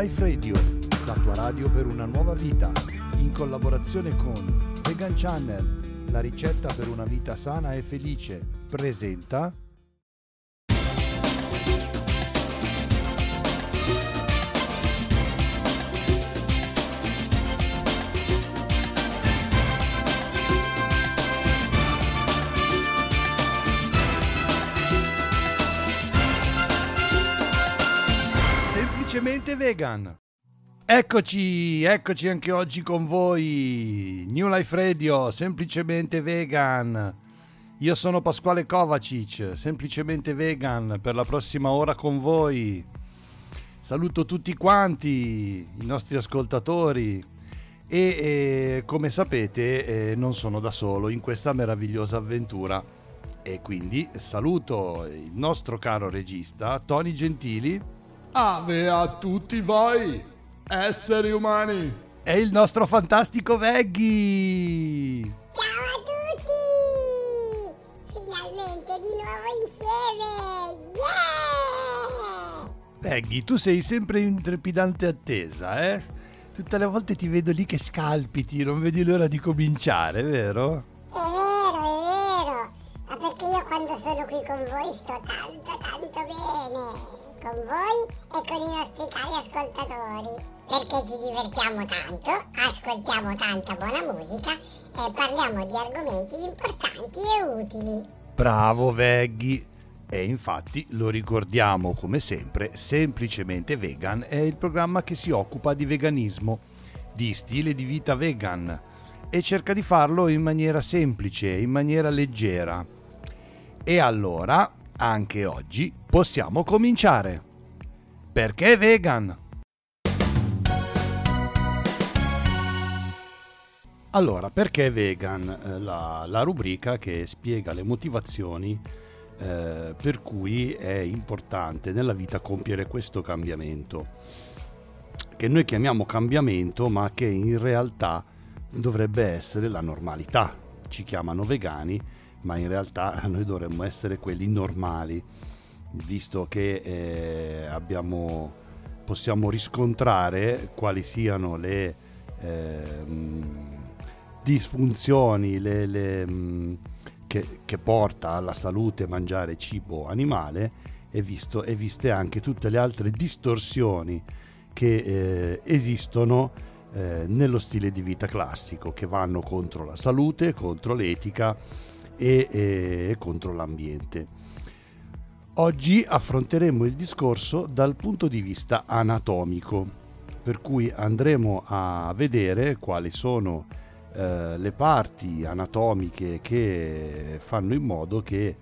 Life Radio, la tua radio per una nuova vita, in collaborazione con Vegan Channel, la ricetta per una vita sana e felice, presenta vegan. Eccoci, eccoci anche oggi con voi. New Life Radio, semplicemente vegan. Io sono Pasquale Kovacic, semplicemente vegan per la prossima ora con voi. Saluto tutti quanti, i nostri ascoltatori e eh, come sapete eh, non sono da solo in questa meravigliosa avventura e quindi saluto il nostro caro regista Tony Gentili. Ave a tutti voi, esseri umani! E il nostro fantastico Veggy! Ciao a tutti! Finalmente di nuovo insieme! Yeah! Veggy, tu sei sempre in trepidante attesa, eh? Tutte le volte ti vedo lì che scalpiti, non vedi l'ora di cominciare, vero? È vero, è vero! Ma perché io quando sono qui con voi sto tanto, tanto bene! Con voi e con i nostri cari ascoltatori! Perché ci divertiamo tanto, ascoltiamo tanta buona musica e parliamo di argomenti importanti e utili. Bravo Veggy! E infatti lo ricordiamo come sempre, semplicemente vegan è il programma che si occupa di veganismo, di stile di vita vegan e cerca di farlo in maniera semplice, in maniera leggera. E allora, anche oggi, possiamo cominciare. Perché vegan? Allora, perché vegan? Eh, La, la rubrica che spiega le motivazioni eh, per cui è importante nella vita compiere questo cambiamento, che noi chiamiamo cambiamento, ma che in realtà dovrebbe essere la normalità. Ci chiamano vegani, ma in realtà noi dovremmo essere quelli normali, visto che eh, abbiamo, possiamo riscontrare quali siano le ehm, disfunzioni le- le, mh, che, che porta alla salute mangiare cibo animale e, visto, e viste anche tutte le altre distorsioni che eh, esistono eh, nello stile di vita classico, che vanno contro la salute, contro l'etica e, e contro l'ambiente. Oggi affronteremo il discorso dal punto di vista anatomico, per cui andremo a vedere quali sono eh, le parti anatomiche che fanno in modo che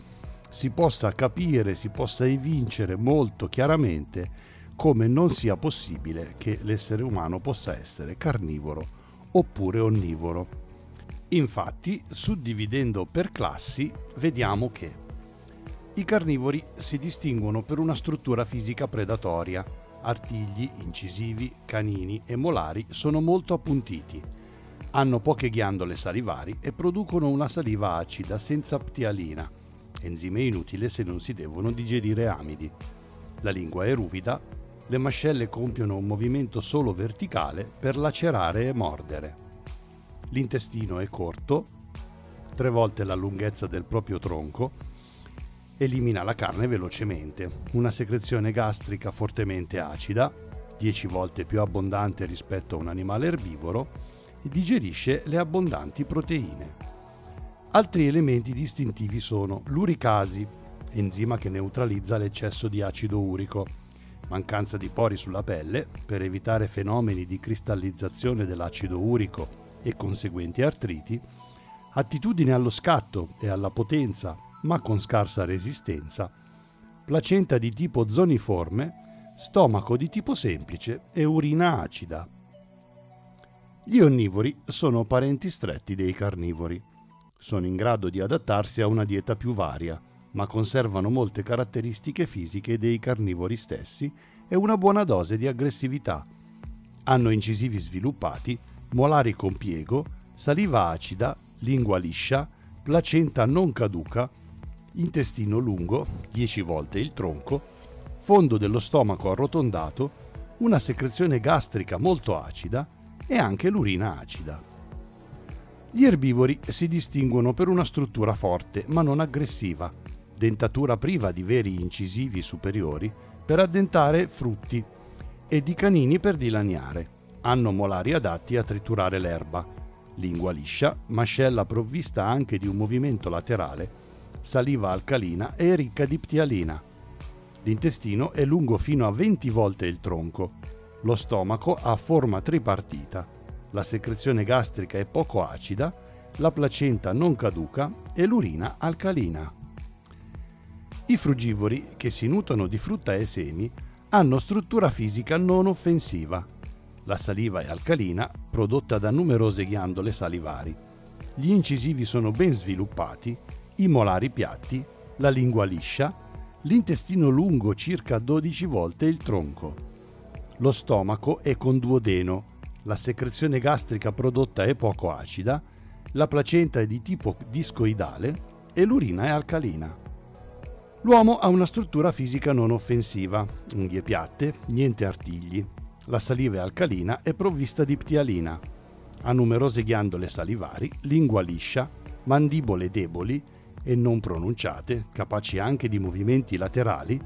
si possa capire, si possa evincere molto chiaramente come non sia possibile che l'essere umano possa essere carnivoro oppure onnivoro. Infatti, suddividendo per classi, vediamo che i carnivori si distinguono per una struttura fisica predatoria. Artigli, incisivi, canini e molari sono molto appuntiti. Hanno poche ghiandole salivari e producono una saliva acida senza ptialina, enzime inutile se non si devono digerire amidi. La lingua è ruvida, le mascelle compiono un movimento solo verticale per lacerare e mordere. L'intestino è corto, tre volte la lunghezza del proprio tronco, elimina la carne velocemente, una secrezione gastrica fortemente acida, 10 volte più abbondante rispetto a un animale erbivoro, e digerisce le abbondanti proteine. Altri elementi distintivi sono l'uricasi, enzima che neutralizza l'eccesso di acido urico, mancanza di pori sulla pelle per evitare fenomeni di cristallizzazione dell'acido urico e conseguenti artriti, attitudine allo scatto e alla potenza ma con scarsa resistenza, placenta di tipo zoniforme, stomaco di tipo semplice e urina acida. Gli onnivori sono parenti stretti dei carnivori. Sono in grado di adattarsi a una dieta più varia, ma conservano molte caratteristiche fisiche dei carnivori stessi e una buona dose di aggressività. Hanno incisivi sviluppati, molari con piego, saliva acida, lingua liscia, placenta non caduca, intestino lungo, 10 volte il tronco, fondo dello stomaco arrotondato, una secrezione gastrica molto acida e anche l'urina acida. Gli erbivori si distinguono per una struttura forte ma non aggressiva, dentatura priva di veri incisivi superiori per addentare frutti e di canini per dilaniare. Hanno molari adatti a triturare l'erba, lingua liscia, mascella provvista anche di un movimento laterale, saliva alcalina e ricca di ptialina. L'intestino è lungo fino a 20 volte il tronco. Lo stomaco ha forma tripartita. La secrezione gastrica è poco acida, la placenta non caduca e l'urina alcalina. I frugivori, che si nutrono di frutta e semi, hanno struttura fisica non offensiva. La saliva è alcalina, prodotta da numerose ghiandole salivari. Gli incisivi sono ben sviluppati, i molari piatti, la lingua liscia, l'intestino lungo circa 12 volte il tronco. Lo stomaco è con duodeno, la secrezione gastrica prodotta è poco acida, la placenta è di tipo discoidale e l'urina è alcalina. L'uomo ha una struttura fisica non offensiva, unghie piatte, niente artigli. La saliva è alcalina e provvista di ptialina. Ha numerose ghiandole salivari, lingua liscia, mandibole deboli e non pronunciate, capaci anche di movimenti laterali,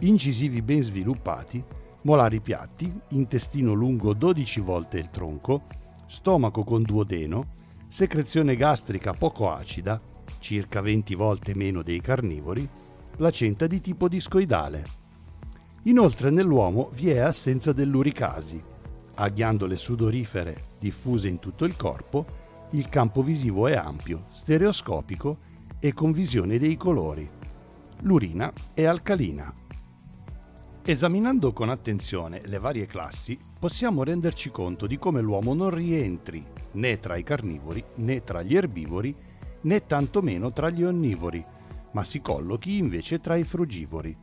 incisivi ben sviluppati, molari piatti, intestino lungo 12 volte il tronco, stomaco con duodeno, secrezione gastrica poco acida, circa 20 volte meno dei carnivori, placenta di tipo discoidale. Inoltre nell'uomo vi è assenza dell'uricasi. Ha ghiandole sudorifere diffuse in tutto il corpo, il campo visivo è ampio, stereoscopico e con visione dei colori. L'urina è alcalina. Esaminando con attenzione le varie classi, possiamo renderci conto di come l'uomo non rientri né tra i carnivori né tra gli erbivori né tantomeno tra gli onnivori, ma si collochi invece tra i frugivori.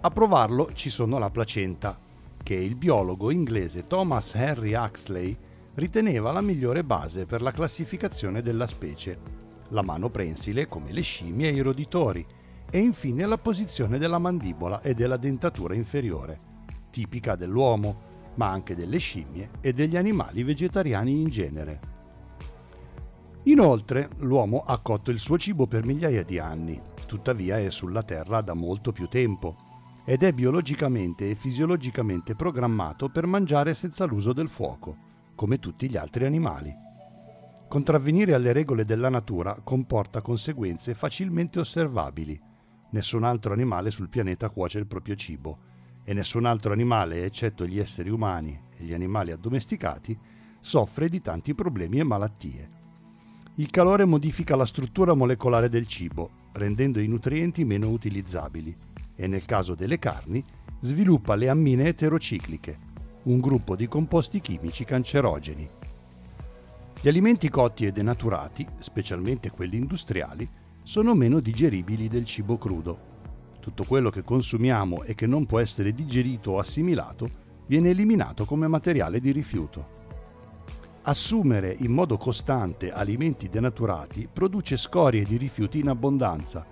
A provarlo ci sono la placenta, che il biologo inglese Thomas Henry Huxley riteneva la migliore base per la classificazione della specie, la mano prensile come le scimmie e i roditori, e infine la posizione della mandibola e della dentatura inferiore, tipica dell'uomo, ma anche delle scimmie e degli animali vegetariani in genere. Inoltre, l'uomo ha cotto il suo cibo per migliaia di anni, tuttavia è sulla Terra da molto più tempo ed è biologicamente e fisiologicamente programmato per mangiare senza l'uso del fuoco, come tutti gli altri animali. Contravvenire alle regole della natura comporta conseguenze facilmente osservabili. Nessun altro animale sul pianeta cuoce il proprio cibo e nessun altro animale, eccetto gli esseri umani e gli animali addomesticati, soffre di tanti problemi e malattie. Il calore modifica la struttura molecolare del cibo, rendendo i nutrienti meno utilizzabili e nel caso delle carni sviluppa le ammine eterocicliche, un gruppo di composti chimici cancerogeni. Gli alimenti cotti e denaturati, specialmente quelli industriali, sono meno digeribili del cibo crudo. Tutto quello che consumiamo e che non può essere digerito o assimilato viene eliminato come materiale di rifiuto. Assumere in modo costante alimenti denaturati produce scorie di rifiuti in abbondanza.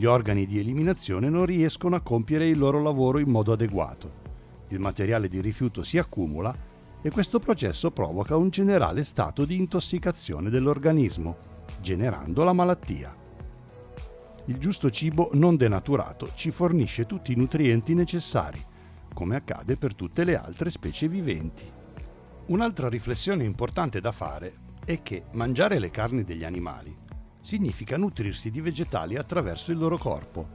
Gli organi di eliminazione non riescono a compiere il loro lavoro in modo adeguato. Il materiale di rifiuto si accumula e questo processo provoca un generale stato di intossicazione dell'organismo, generando la malattia. Il giusto cibo non denaturato ci fornisce tutti i nutrienti necessari, come accade per tutte le altre specie viventi. Un'altra riflessione importante da fare è che mangiare le carni degli animali significa nutrirsi di vegetali attraverso il loro corpo.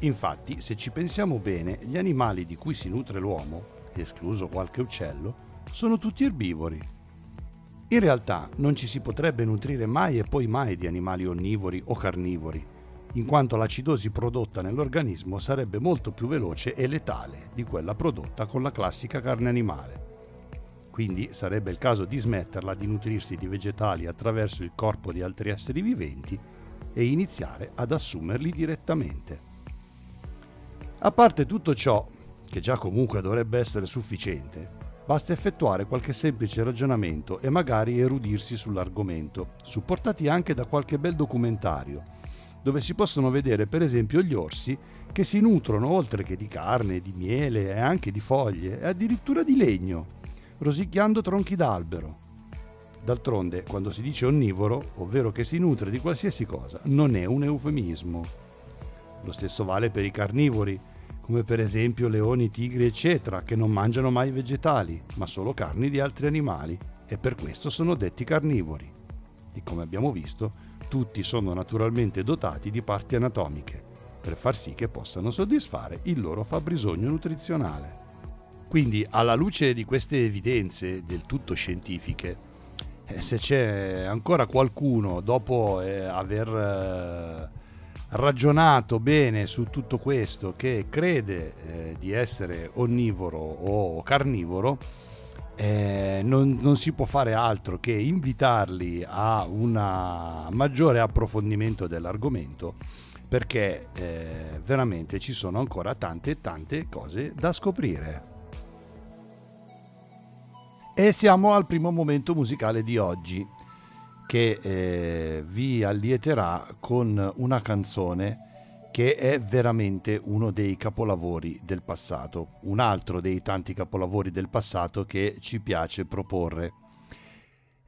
Infatti, se ci pensiamo bene, gli animali di cui si nutre l'uomo, escluso qualche uccello, sono tutti erbivori. In realtà non ci si potrebbe nutrire mai e poi mai di animali onnivori o carnivori, in quanto l'acidosi prodotta nell'organismo sarebbe molto più veloce e letale di quella prodotta con la classica carne animale. Quindi sarebbe il caso di smetterla di nutrirsi di vegetali attraverso il corpo di altri esseri viventi e iniziare ad assumerli direttamente. A parte tutto ciò, che già comunque dovrebbe essere sufficiente, basta effettuare qualche semplice ragionamento e magari erudirsi sull'argomento, supportati anche da qualche bel documentario, dove si possono vedere per esempio gli orsi che si nutrono oltre che di carne, di miele e anche di foglie e addirittura di legno, rosicchiando tronchi d'albero. D'altronde, quando si dice onnivoro, ovvero che si nutre di qualsiasi cosa, non è un eufemismo. Lo stesso vale per i carnivori, come per esempio leoni, tigri, eccetera, che non mangiano mai vegetali, ma solo carni di altri animali, e per questo sono detti carnivori. E come abbiamo visto, tutti sono naturalmente dotati di parti anatomiche, per far sì che possano soddisfare il loro fabbisogno nutrizionale. Quindi, alla luce di queste evidenze del tutto scientifiche, eh, se c'è ancora qualcuno dopo eh, aver eh, ragionato bene su tutto questo che crede di essere onnivoro o carnivoro, eh, non, non, si può fare altro che invitarli a un maggiore approfondimento dell'argomento perché eh, veramente ci sono ancora tante tante cose da scoprire. E siamo al primo momento musicale di oggi che eh, vi allieterà con una canzone che è veramente uno dei capolavori del passato, un altro dei tanti capolavori del passato che ci piace proporre.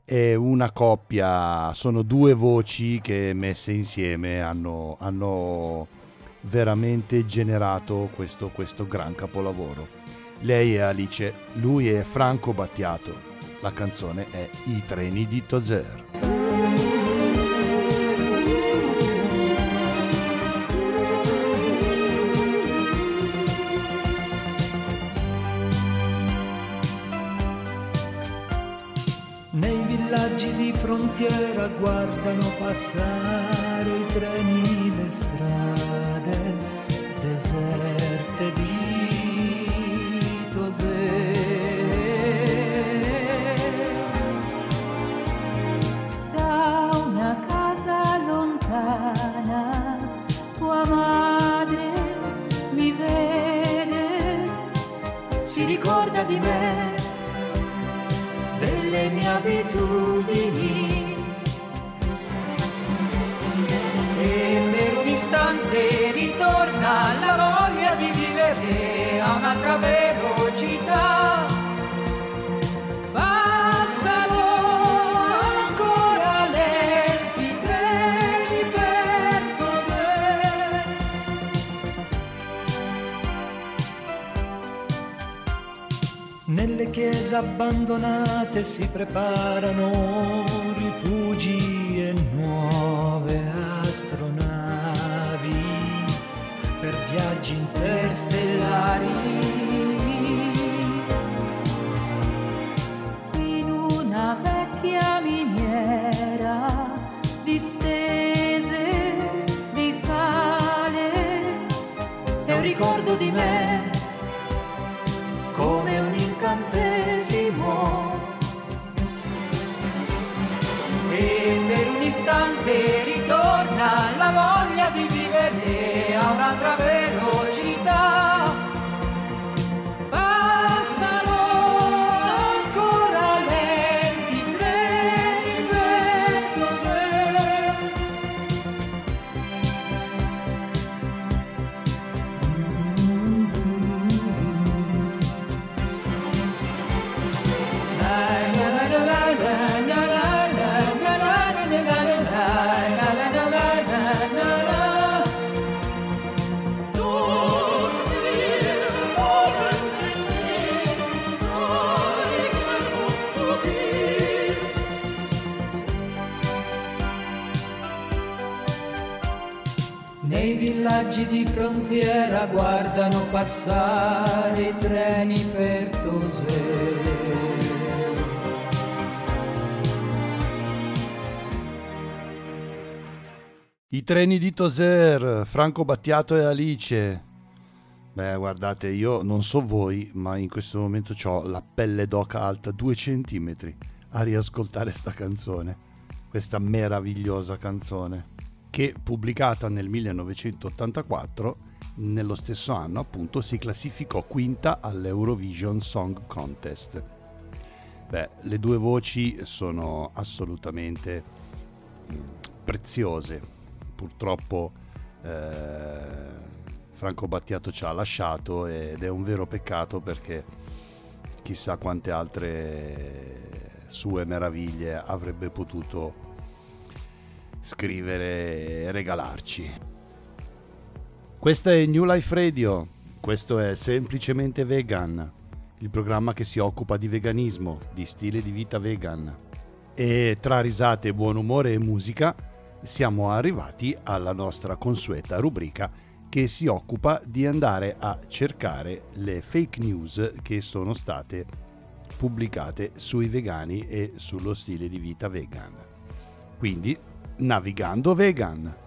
È una coppia, sono due voci che messe insieme hanno, hanno veramente generato questo, questo gran capolavoro. Lei è Alice, lui è Franco Battiato. La canzone è I treni di Tozer. Nei villaggi di frontiera guardano passare i treni, le strade deserte di di me, delle mie abitudini. E per un istante ritorna la voglia di vivere a un'altra velocità. Chiese abbandonate si preparano rifugi e nuove astronavi per viaggi interstellari. Istante ritorna la voglia guardano passare i treni per Tosè. I treni di Toser, Franco Battiato e Alice. Beh, guardate, io non so voi, ma in questo momento ho la pelle d'oca alta due centimetri a riascoltare sta canzone, questa meravigliosa canzone che pubblicata nel 1984, nello stesso anno appunto si classificò quinta all'Eurovision Song Contest. Beh, le due voci sono assolutamente mm, preziose, purtroppo eh, Franco Battiato ci ha lasciato ed è un vero peccato perché chissà quante altre sue meraviglie avrebbe potuto scrivere e regalarci. Questa è New Life Radio, questo è Semplicemente Vegan, il programma che si occupa di veganismo, di stile di vita vegan. E tra risate, buon umore e musica siamo arrivati alla nostra consueta rubrica che si occupa di andare a cercare le fake news che sono state pubblicate sui vegani e sullo stile di vita vegan. Quindi, navigando vegan.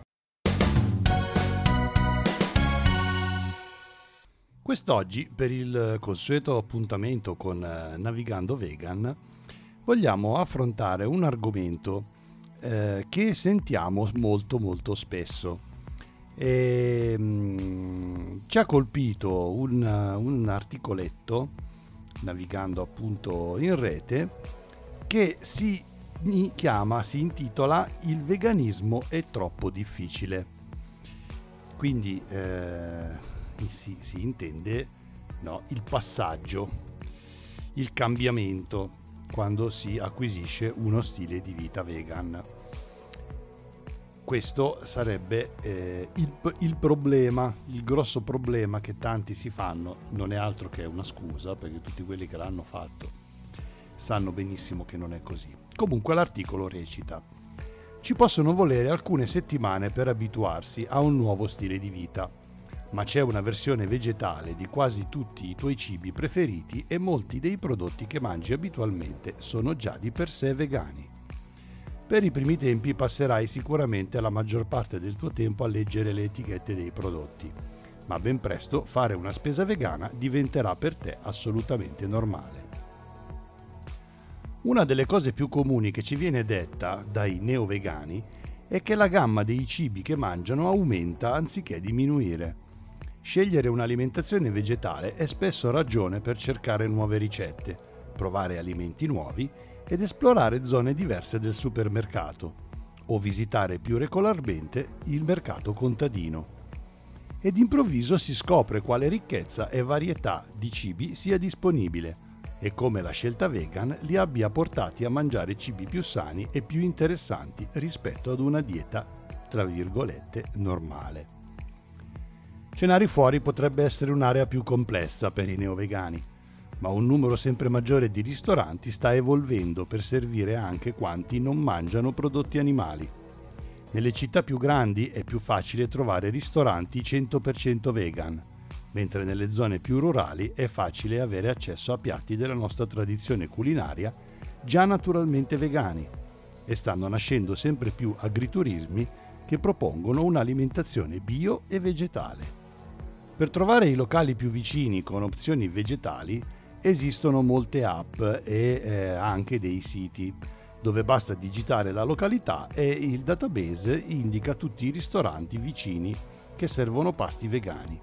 Quest'oggi, per il consueto appuntamento con eh, Navigando Vegan, vogliamo affrontare un argomento eh, che sentiamo molto molto spesso. E, mh, mm, ci ha colpito un, un articoletto, navigando appunto in rete, che si chiama, si intitola Il veganismo è troppo difficile. Quindi eh, si, si intende no, il passaggio, il cambiamento quando si acquisisce uno stile di vita vegan. Questo sarebbe eh, il, il, problema, il grosso problema che tanti si fanno, non è altro che una scusa, perché tutti quelli che l'hanno fatto sanno benissimo che non è così. Comunque l'articolo recita, ci possono volere alcune settimane per abituarsi a un nuovo stile di vita ma c'è una versione vegetale di quasi tutti i tuoi cibi preferiti e molti dei prodotti che mangi abitualmente sono già di per sé vegani. Per i primi tempi passerai sicuramente la maggior parte del tuo tempo a leggere le etichette dei prodotti, ma ben presto fare una spesa vegana diventerà per te assolutamente normale. Una delle cose più comuni che ci viene detta dai neo-vegani è che la gamma dei cibi che mangiano aumenta anziché diminuire. Scegliere un'alimentazione vegetale è spesso ragione per cercare nuove ricette, provare alimenti nuovi ed esplorare zone diverse del supermercato o visitare più regolarmente il mercato contadino. Ed improvviso si scopre quale ricchezza e varietà di cibi sia disponibile e come la scelta vegan li abbia portati a mangiare cibi più sani e più interessanti rispetto ad una dieta, tra virgolette, normale. Cenare fuori potrebbe essere un'area più complessa per i neovegani, ma un numero sempre maggiore di ristoranti sta evolvendo per servire anche quanti non mangiano prodotti animali. Nelle città più grandi è più facile trovare ristoranti 100% vegan, mentre nelle zone più rurali è facile avere accesso a piatti della nostra tradizione culinaria già naturalmente vegani e stanno nascendo sempre più agriturismi che propongono un'alimentazione bio e vegetale. Per trovare i locali più vicini con opzioni vegetali esistono molte app e eh, anche dei siti dove basta digitare la località e il database indica tutti i ristoranti vicini che servono pasti vegani.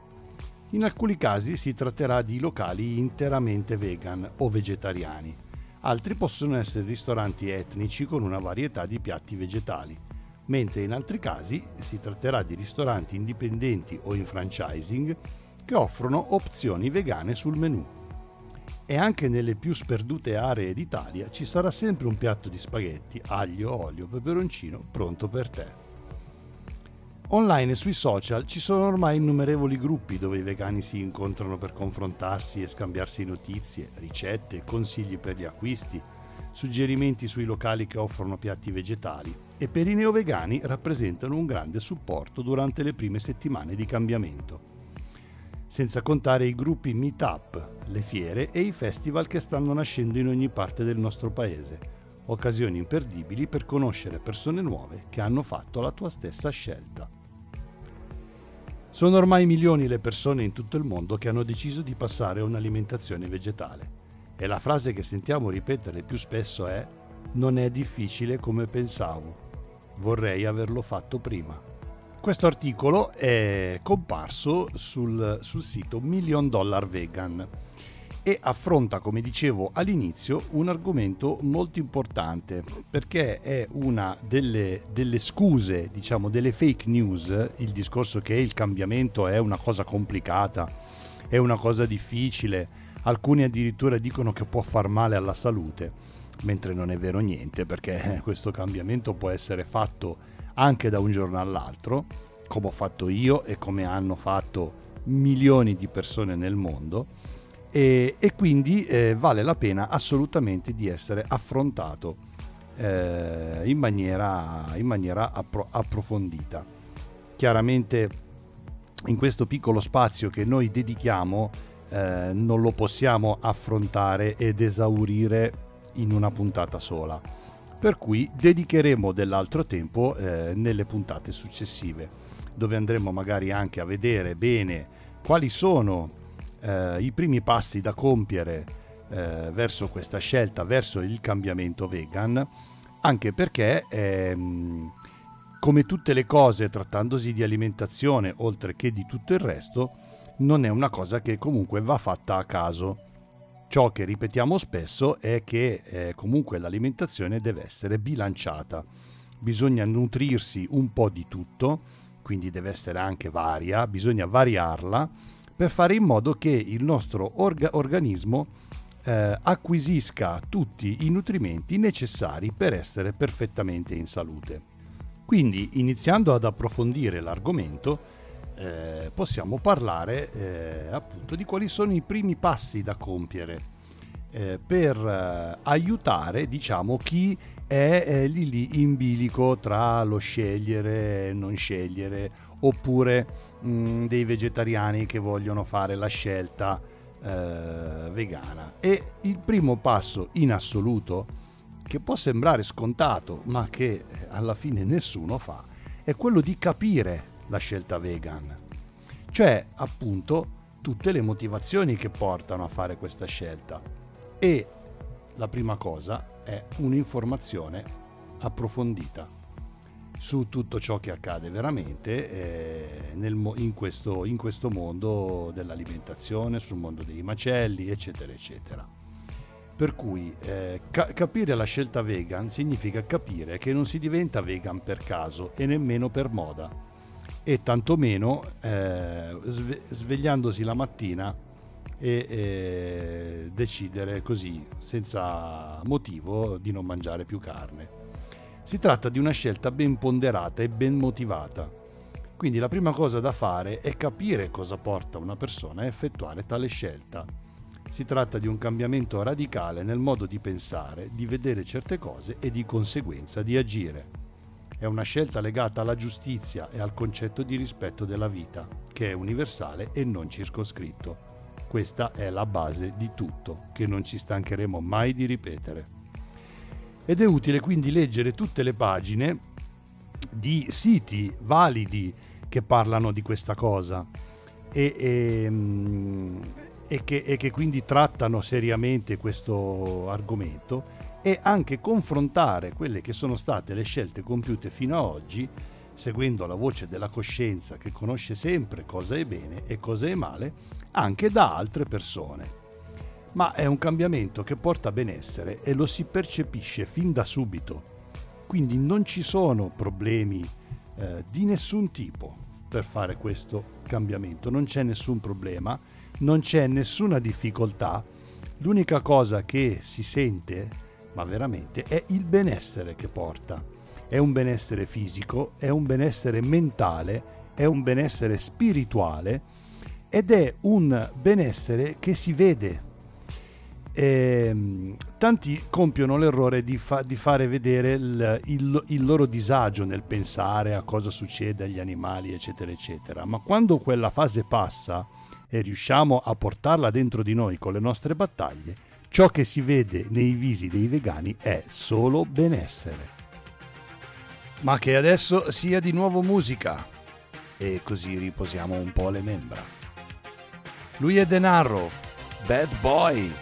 In alcuni casi si tratterà di locali interamente vegan o vegetariani, altri possono essere ristoranti etnici con una varietà di piatti vegetali mentre in altri casi si tratterà di ristoranti indipendenti o in franchising che offrono opzioni vegane sul menù. E anche nelle più sperdute aree d'Italia ci sarà sempre un piatto di spaghetti, aglio, olio, peperoncino pronto per te. Online e sui social ci sono ormai innumerevoli gruppi dove i vegani si incontrano per confrontarsi e scambiarsi notizie, ricette, consigli per gli acquisti, suggerimenti sui locali che offrono piatti vegetali e per i neovegani rappresentano un grande supporto durante le prime settimane di cambiamento. Senza contare i gruppi meet-up, le fiere e i festival che stanno nascendo in ogni parte del nostro paese, occasioni imperdibili per conoscere persone nuove che hanno fatto la tua stessa scelta. Sono ormai milioni le persone in tutto il mondo che hanno deciso di passare a un'alimentazione vegetale e la frase che sentiamo ripetere più spesso è non è difficile come pensavo, vorrei averlo fatto prima. Questo articolo è comparso sul, sul sito Million Dollar Vegan e affronta, come dicevo all'inizio, un argomento molto importante perché è una delle, delle, scuse, diciamo, delle fake news, il discorso che il cambiamento è una cosa complicata, è una cosa difficile, alcuni addirittura dicono che può far male alla salute, mentre non è vero niente perché questo cambiamento può essere fatto anche da un giorno all'altro, come ho fatto io e come hanno fatto milioni di persone nel mondo e, e quindi eh, vale la pena assolutamente di essere affrontato eh, in maniera, in maniera appro- approfondita. Chiaramente in questo piccolo spazio che noi dedichiamo eh, non lo possiamo affrontare ed esaurire in una puntata sola, per cui dedicheremo dell'altro tempo eh, nelle puntate successive, dove andremo magari anche a vedere bene quali sono eh, i primi passi da compiere eh, verso questa scelta, verso il cambiamento vegan, anche perché ehm, come tutte le cose trattandosi di alimentazione oltre che di tutto il resto, non è una cosa che comunque va fatta a caso. Ciò che ripetiamo spesso è che eh, comunque l'alimentazione deve essere bilanciata. Bisogna nutrirsi un po' di tutto, quindi deve essere anche varia, bisogna variarla per fare in modo che il nostro orga- organismo eh, acquisisca tutti i nutrimenti necessari per essere perfettamente in salute. Quindi, iniziando ad approfondire l'argomento, eh, possiamo parlare eh, appunto di quali sono i primi passi da compiere eh, per eh, aiutare, diciamo, chi è eh, lì lì in bilico tra lo scegliere e non scegliere oppure mh, mm, dei vegetariani che vogliono fare la scelta vegana. E il primo passo in assoluto, che può sembrare scontato, ma che alla fine nessuno fa, è quello di capire la scelta vegan. Cioè, appunto, tutte le motivazioni che portano a fare questa scelta. E la prima cosa è un'informazione approfondita su tutto ciò che accade veramente eh, nel, in, questo, in, questo, mondo dell'alimentazione, sul mondo dei macelli, eccetera, eccetera. Per cui eh, ca- capire la scelta vegan significa capire che non si diventa vegan per caso e nemmeno per moda e tantomeno eh, sve- svegliandosi la mattina e eh, decidere così senza motivo di non mangiare più carne. Si tratta di una scelta ben ponderata e ben motivata. Quindi la prima cosa da fare è capire cosa porta una persona a effettuare tale scelta. Si tratta di un cambiamento radicale nel modo di pensare, di vedere certe cose e di conseguenza di agire. È una scelta legata alla giustizia e al concetto di rispetto della vita, che è universale e non circoscritto. Questa è la base di tutto, che non ci stancheremo mai di ripetere ed è utile quindi leggere tutte le pagine di siti validi che parlano di questa cosa e, e, mm, e, che, e che quindi trattano seriamente questo argomento e anche confrontare quelle che sono state le scelte compiute fino ad oggi seguendo la voce della coscienza che conosce sempre cosa è bene e cosa è male anche da altre persone. Ma è un cambiamento che porta benessere e lo si percepisce fin da subito. Quindi non ci sono problemi eh, di nessun tipo per fare questo cambiamento, non c'è nessun problema, non c'è nessuna difficoltà, l'unica cosa che si sente, ma veramente, è il benessere che porta. È un benessere fisico, è un benessere mentale, è un benessere spirituale ed è un benessere che si vede eh, tanti compiono l'errore di, fa- di fare vedere il, il, il, loro disagio nel pensare a cosa succede agli animali, eccetera, eccetera. Ma quando quella fase passa e riusciamo a portarla dentro di noi con le nostre battaglie, ciò che si vede nei visi dei vegani è solo benessere. Ma che adesso sia di nuovo musica e così riposiamo un po' le membra. Lui è Denaro Bad Boy.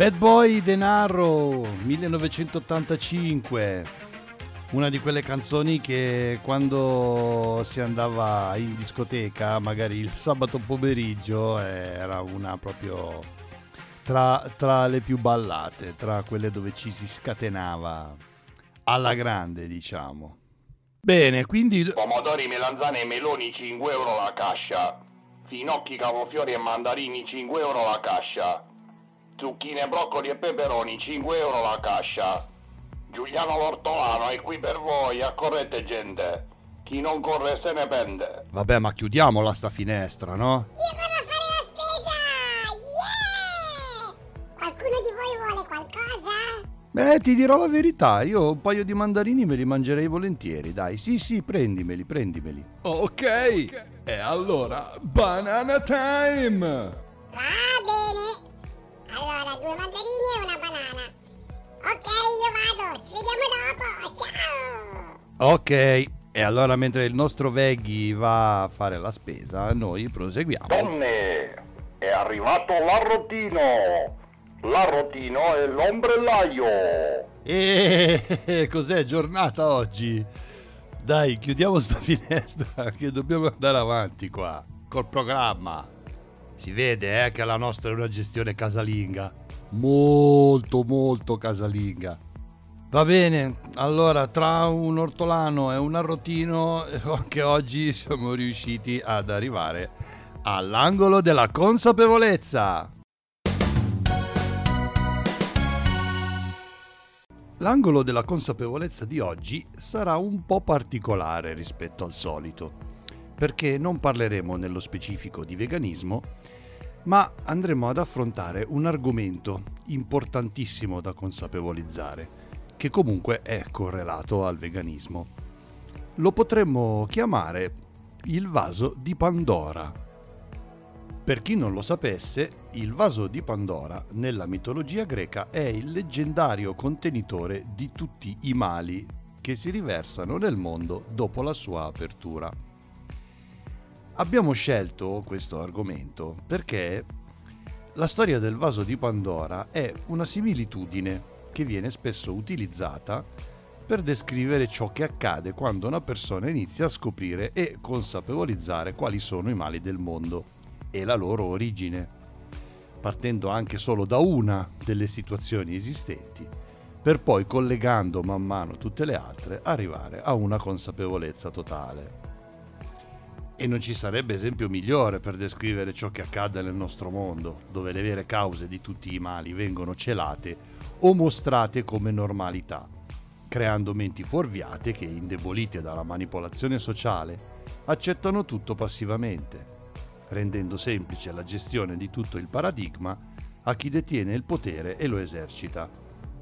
Bad Boy Denaro 1985 una di quelle canzoni che quando si andava in discoteca magari il sabato pomeriggio era una proprio tra, tra le più ballate tra quelle dove ci si scatenava alla grande diciamo bene quindi Pomodori, melanzane e meloni 5 euro la cascia. Finocchi, cavolfiori e mandarini 5 euro la cascia. Zucchine, broccoli e peperoni 5 euro la cascia. Giuliano L'Ortolano è qui per voi, accorrete gente. Chi non corre se ne pende. vabbè ma chiudiamola sta finestra no? Io vado a fare la spesa! Yeah! Qualcuno di voi vuole qualcosa? Beh, ti dirò la verità, io un paio di mandarini me li mangerei volentieri, dai. Sì, sì, prendimeli, prendimeli. Ok, e allora, banana time! Va bene. Allora, due mandarini e una banana. Ok, io vado. Ci vediamo dopo. Ciao! Ok, e allora mentre il nostro Veghi va a fare la spesa, noi proseguiamo. Donne, è arrivato l'arrotino. L'arrotino e l'ombrellaio. E cos'è giornata oggi? Dai, chiudiamo sta finestra che dobbiamo andare avanti qua col programma. Si vede eh, che la nostra è una gestione casalinga. Molto, molto casalinga. Va bene, allora tra un ortolano e un arrotino, eh, anche oggi siamo riusciti ad arrivare all'angolo della consapevolezza. L'angolo della consapevolezza di oggi sarà un po' particolare rispetto al solito, perché non parleremo nello specifico di veganismo, ma andremo ad affrontare un argomento importantissimo da consapevolizzare, che comunque è correlato al veganismo. Lo potremmo chiamare il vaso di Pandora. Per chi non lo sapesse, il vaso di Pandora nella mitologia greca è il leggendario contenitore di tutti i mali che si riversano nel mondo dopo la sua apertura. Abbiamo scelto questo argomento perché la storia del vaso di Pandora è una similitudine che viene spesso utilizzata per descrivere ciò che accade quando una persona inizia a scoprire e consapevolizzare quali sono i mali del mondo e la loro origine, partendo anche solo da una delle situazioni esistenti, per poi collegando man mano tutte le altre arrivare a una consapevolezza totale. E non ci sarebbe esempio migliore per descrivere ciò che accade nel nostro mondo, dove le vere cause di tutti i mali vengono celate o mostrate come normalità, creando menti fuorviate che, indebolite dalla manipolazione sociale, accettano tutto passivamente rendendo semplice la gestione di tutto il paradigma a chi detiene il potere e lo esercita,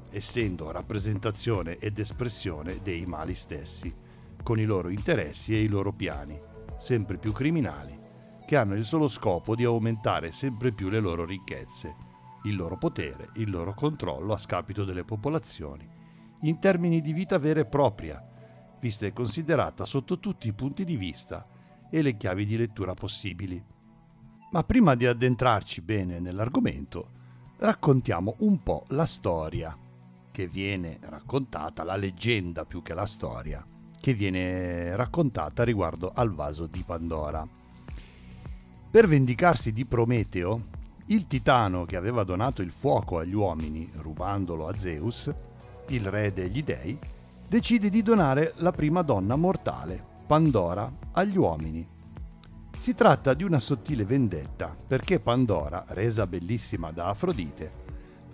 essendo rappresentazione ed espressione dei mali stessi, con i loro interessi e i loro piani, sempre più criminali, che hanno il solo scopo di aumentare sempre più le loro ricchezze, il loro potere, il loro controllo a scapito delle popolazioni, in termini di vita vera e propria, vista e considerata sotto tutti i punti di vista e le chiavi di lettura possibili. Ma prima di addentrarci bene nell'argomento, raccontiamo un po' la storia che viene raccontata, la leggenda più che la storia, che viene raccontata riguardo al vaso di Pandora. Per vendicarsi di Prometeo, il titano che aveva donato il fuoco agli uomini, rubandolo a Zeus, il re degli dei, decide di donare la prima donna mortale, Pandora, agli uomini si tratta di una sottile vendetta perché Pandora, resa bellissima da Afrodite,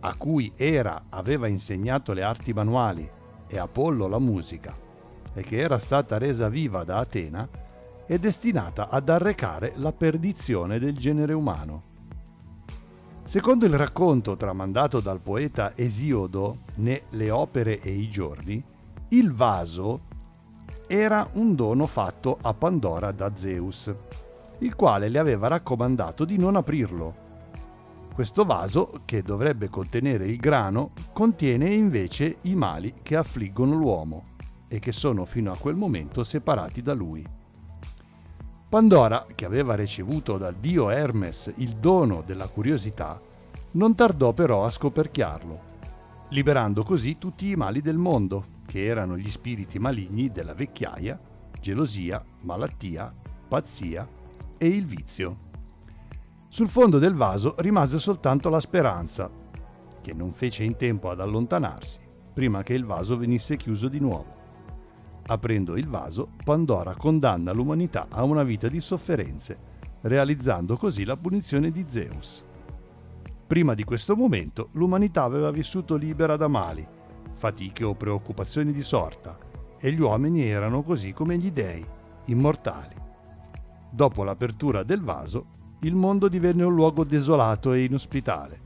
a cui Era aveva insegnato le arti manuali e Apollo la musica, e che era stata resa viva da Atena, è destinata ad arrecare la perdizione del genere umano. Secondo il racconto tramandato dal poeta Esiodo ne Le opere e i giorni, il vaso era un dono fatto a Pandora da Zeus il quale le aveva raccomandato di non aprirlo. Questo vaso, che dovrebbe contenere il grano, contiene invece i mali che affliggono l'uomo e che sono fino a quel momento separati da lui. Pandora, che aveva ricevuto dal dio Hermes il dono della curiosità, non tardò però a scoperchiarlo, liberando così tutti i mali del mondo, che erano gli spiriti maligni della vecchiaia, gelosia, malattia, pazzia e il vizio. Sul fondo del vaso rimase soltanto la speranza, che non fece in tempo ad allontanarsi prima che il vaso venisse chiuso di nuovo. Aprendo il vaso, Pandora condanna l'umanità a una vita di sofferenze, realizzando così la punizione di Zeus. Prima di questo momento l'umanità aveva vissuto libera da mali, fatiche o preoccupazioni di sorta, e gli uomini erano così come gli dei, immortali. Dopo l'apertura del vaso, il mondo divenne un luogo desolato e inospitale,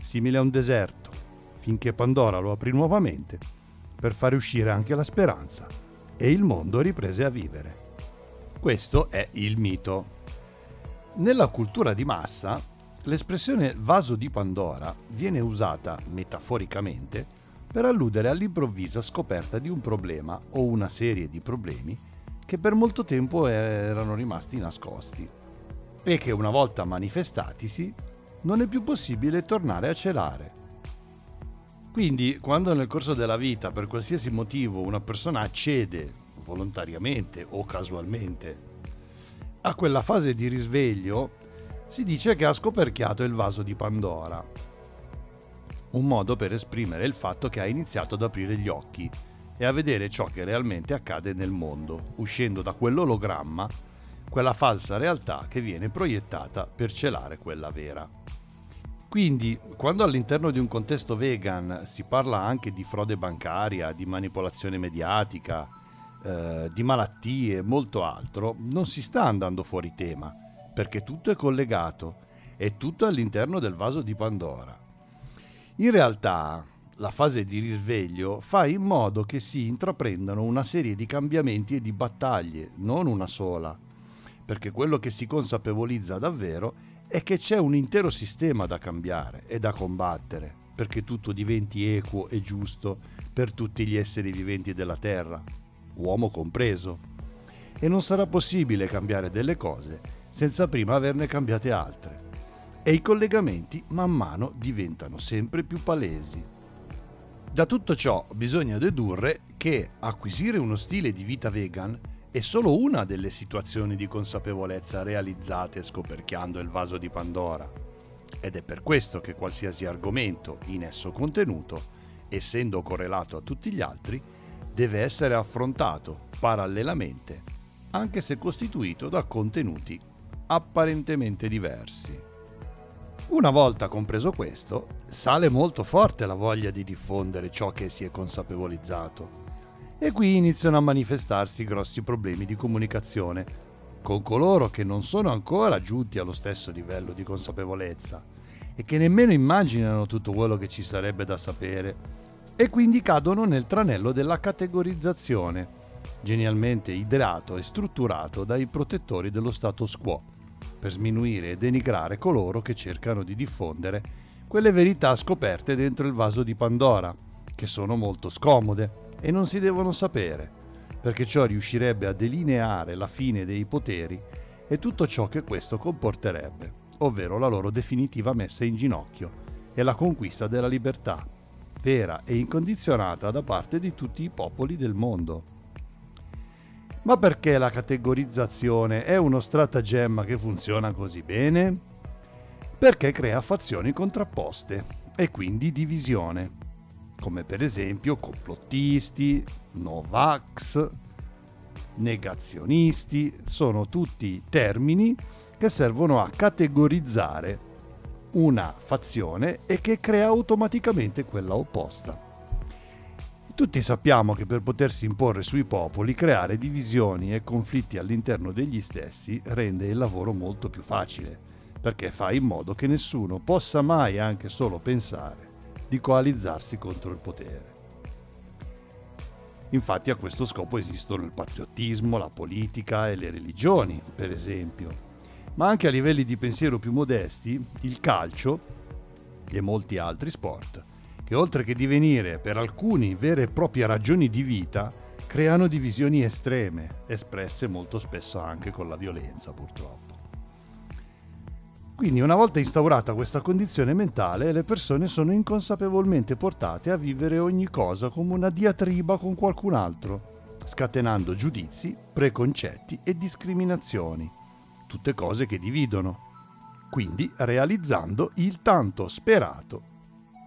simile a un deserto, finché Pandora lo aprì nuovamente, per fare uscire anche la speranza, e il mondo riprese a vivere. Questo è il mito. Nella cultura di massa, l'espressione vaso di Pandora viene usata metaforicamente per alludere all'improvvisa scoperta di un problema o una serie di problemi che per molto tempo erano rimasti nascosti e che una volta manifestatisi non è più possibile tornare a celare. Quindi, quando nel corso della vita, per qualsiasi motivo, una persona accede volontariamente o casualmente a quella fase di risveglio, si dice che ha scoperchiato il vaso di Pandora. Un modo per esprimere il fatto che ha iniziato ad aprire gli occhi e a vedere ciò che realmente accade nel mondo, uscendo da quell'ologramma, quella falsa realtà che viene proiettata per celare quella vera. Quindi, quando all'interno di un contesto vegan si parla anche di frode bancaria, di manipolazione mediatica, eh, di malattie e molto altro, non si sta andando fuori tema, perché tutto è collegato, è tutto all'interno del vaso di Pandora. In realtà, la fase di risveglio fa in modo che si intraprendano una serie di cambiamenti e di battaglie, non una sola, perché quello che si consapevolizza davvero è che c'è un intero sistema da cambiare e da combattere perché tutto diventi equo e giusto per tutti gli esseri viventi della Terra, uomo compreso. E non sarà possibile cambiare delle cose senza prima averne cambiate altre. E i collegamenti man mano diventano sempre più palesi. Da tutto ciò bisogna dedurre che acquisire uno stile di vita vegan è solo una delle situazioni di consapevolezza realizzate scoperchiando il vaso di Pandora. Ed è per questo che qualsiasi argomento in esso contenuto, essendo correlato a tutti gli altri, deve essere affrontato parallelamente, anche se costituito da contenuti apparentemente diversi. Una volta compreso questo, sale molto forte la voglia di diffondere ciò che si è consapevolizzato e qui iniziano a manifestarsi grossi problemi di comunicazione con coloro che non sono ancora giunti allo stesso livello di consapevolezza e che nemmeno immaginano tutto quello che ci sarebbe da sapere. E quindi cadono nel tranello della categorizzazione, genialmente ideato e strutturato dai protettori dello status quo, per sminuire e denigrare coloro che cercano di diffondere quelle verità scoperte dentro il vaso di Pandora, che sono molto scomode e non si devono sapere, perché ciò riuscirebbe a delineare la fine dei poteri e tutto ciò che questo comporterebbe, ovvero la loro definitiva messa in ginocchio e la conquista della libertà, vera e incondizionata da parte di tutti i popoli del mondo. Ma perché la categorizzazione è uno stratagemma che funziona così bene? Perché crea fazioni contrapposte e quindi divisione come per esempio complottisti, Novax, negazionisti, sono tutti termini che servono a categorizzare una fazione e che crea automaticamente quella opposta. Tutti sappiamo che per potersi imporre sui popoli, creare divisioni e conflitti all'interno degli stessi rende il lavoro molto più facile, perché fa in modo che nessuno possa mai anche solo pensare di coalizzarsi contro il potere. Infatti a questo scopo esistono il patriottismo, la politica e le religioni, per esempio. Ma anche a livelli di pensiero più modesti, il calcio e molti altri sport, che oltre che divenire per alcuni vere e proprie ragioni di vita, creano divisioni estreme, espresse molto spesso anche con la violenza purtroppo. Quindi una volta instaurata questa condizione mentale, le persone sono inconsapevolmente portate a vivere ogni cosa come una diatriba con qualcun altro, scatenando giudizi, preconcetti e discriminazioni, tutte cose che dividono, quindi realizzando il tanto sperato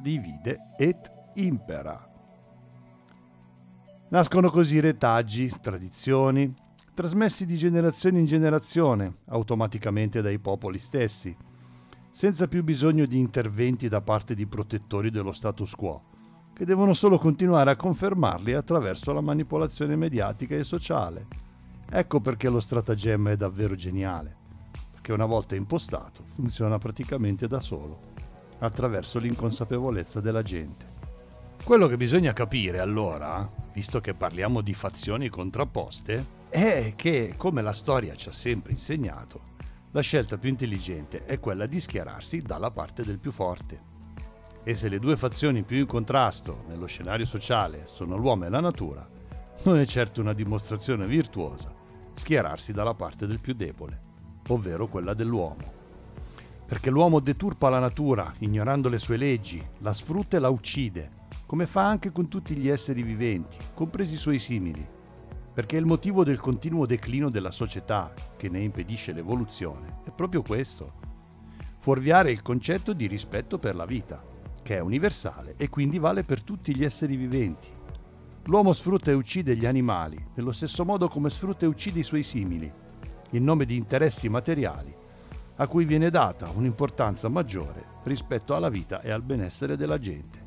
divide et impera. Nascono così retaggi, tradizioni, trasmessi di generazione in generazione, automaticamente dai popoli stessi, senza più bisogno di interventi da parte di protettori dello status quo, che devono solo continuare a confermarli attraverso la manipolazione mediatica e sociale. Ecco perché lo stratagemma è davvero geniale, perché una volta impostato funziona praticamente da solo, attraverso l'inconsapevolezza della gente. Quello che bisogna capire allora, visto che parliamo di fazioni contrapposte, è che, come la storia ci ha sempre insegnato, la scelta più intelligente è quella di schierarsi dalla parte del più forte. E se le due fazioni più in contrasto nello scenario sociale sono l'uomo e la natura, non è certo una dimostrazione virtuosa schierarsi dalla parte del più debole, ovvero quella dell'uomo. Perché l'uomo deturpa la natura, ignorando le sue leggi, la sfrutta e la uccide, come fa anche con tutti gli esseri viventi, compresi i suoi simili, perché il motivo del continuo declino della società che ne impedisce l'evoluzione è proprio questo, fuorviare il concetto di rispetto per la vita, che è universale e quindi vale per tutti gli esseri viventi. L'uomo sfrutta e uccide gli animali, nello stesso modo come sfrutta e uccide i suoi simili, in nome di interessi materiali, a cui viene data un'importanza maggiore rispetto alla vita e al benessere della gente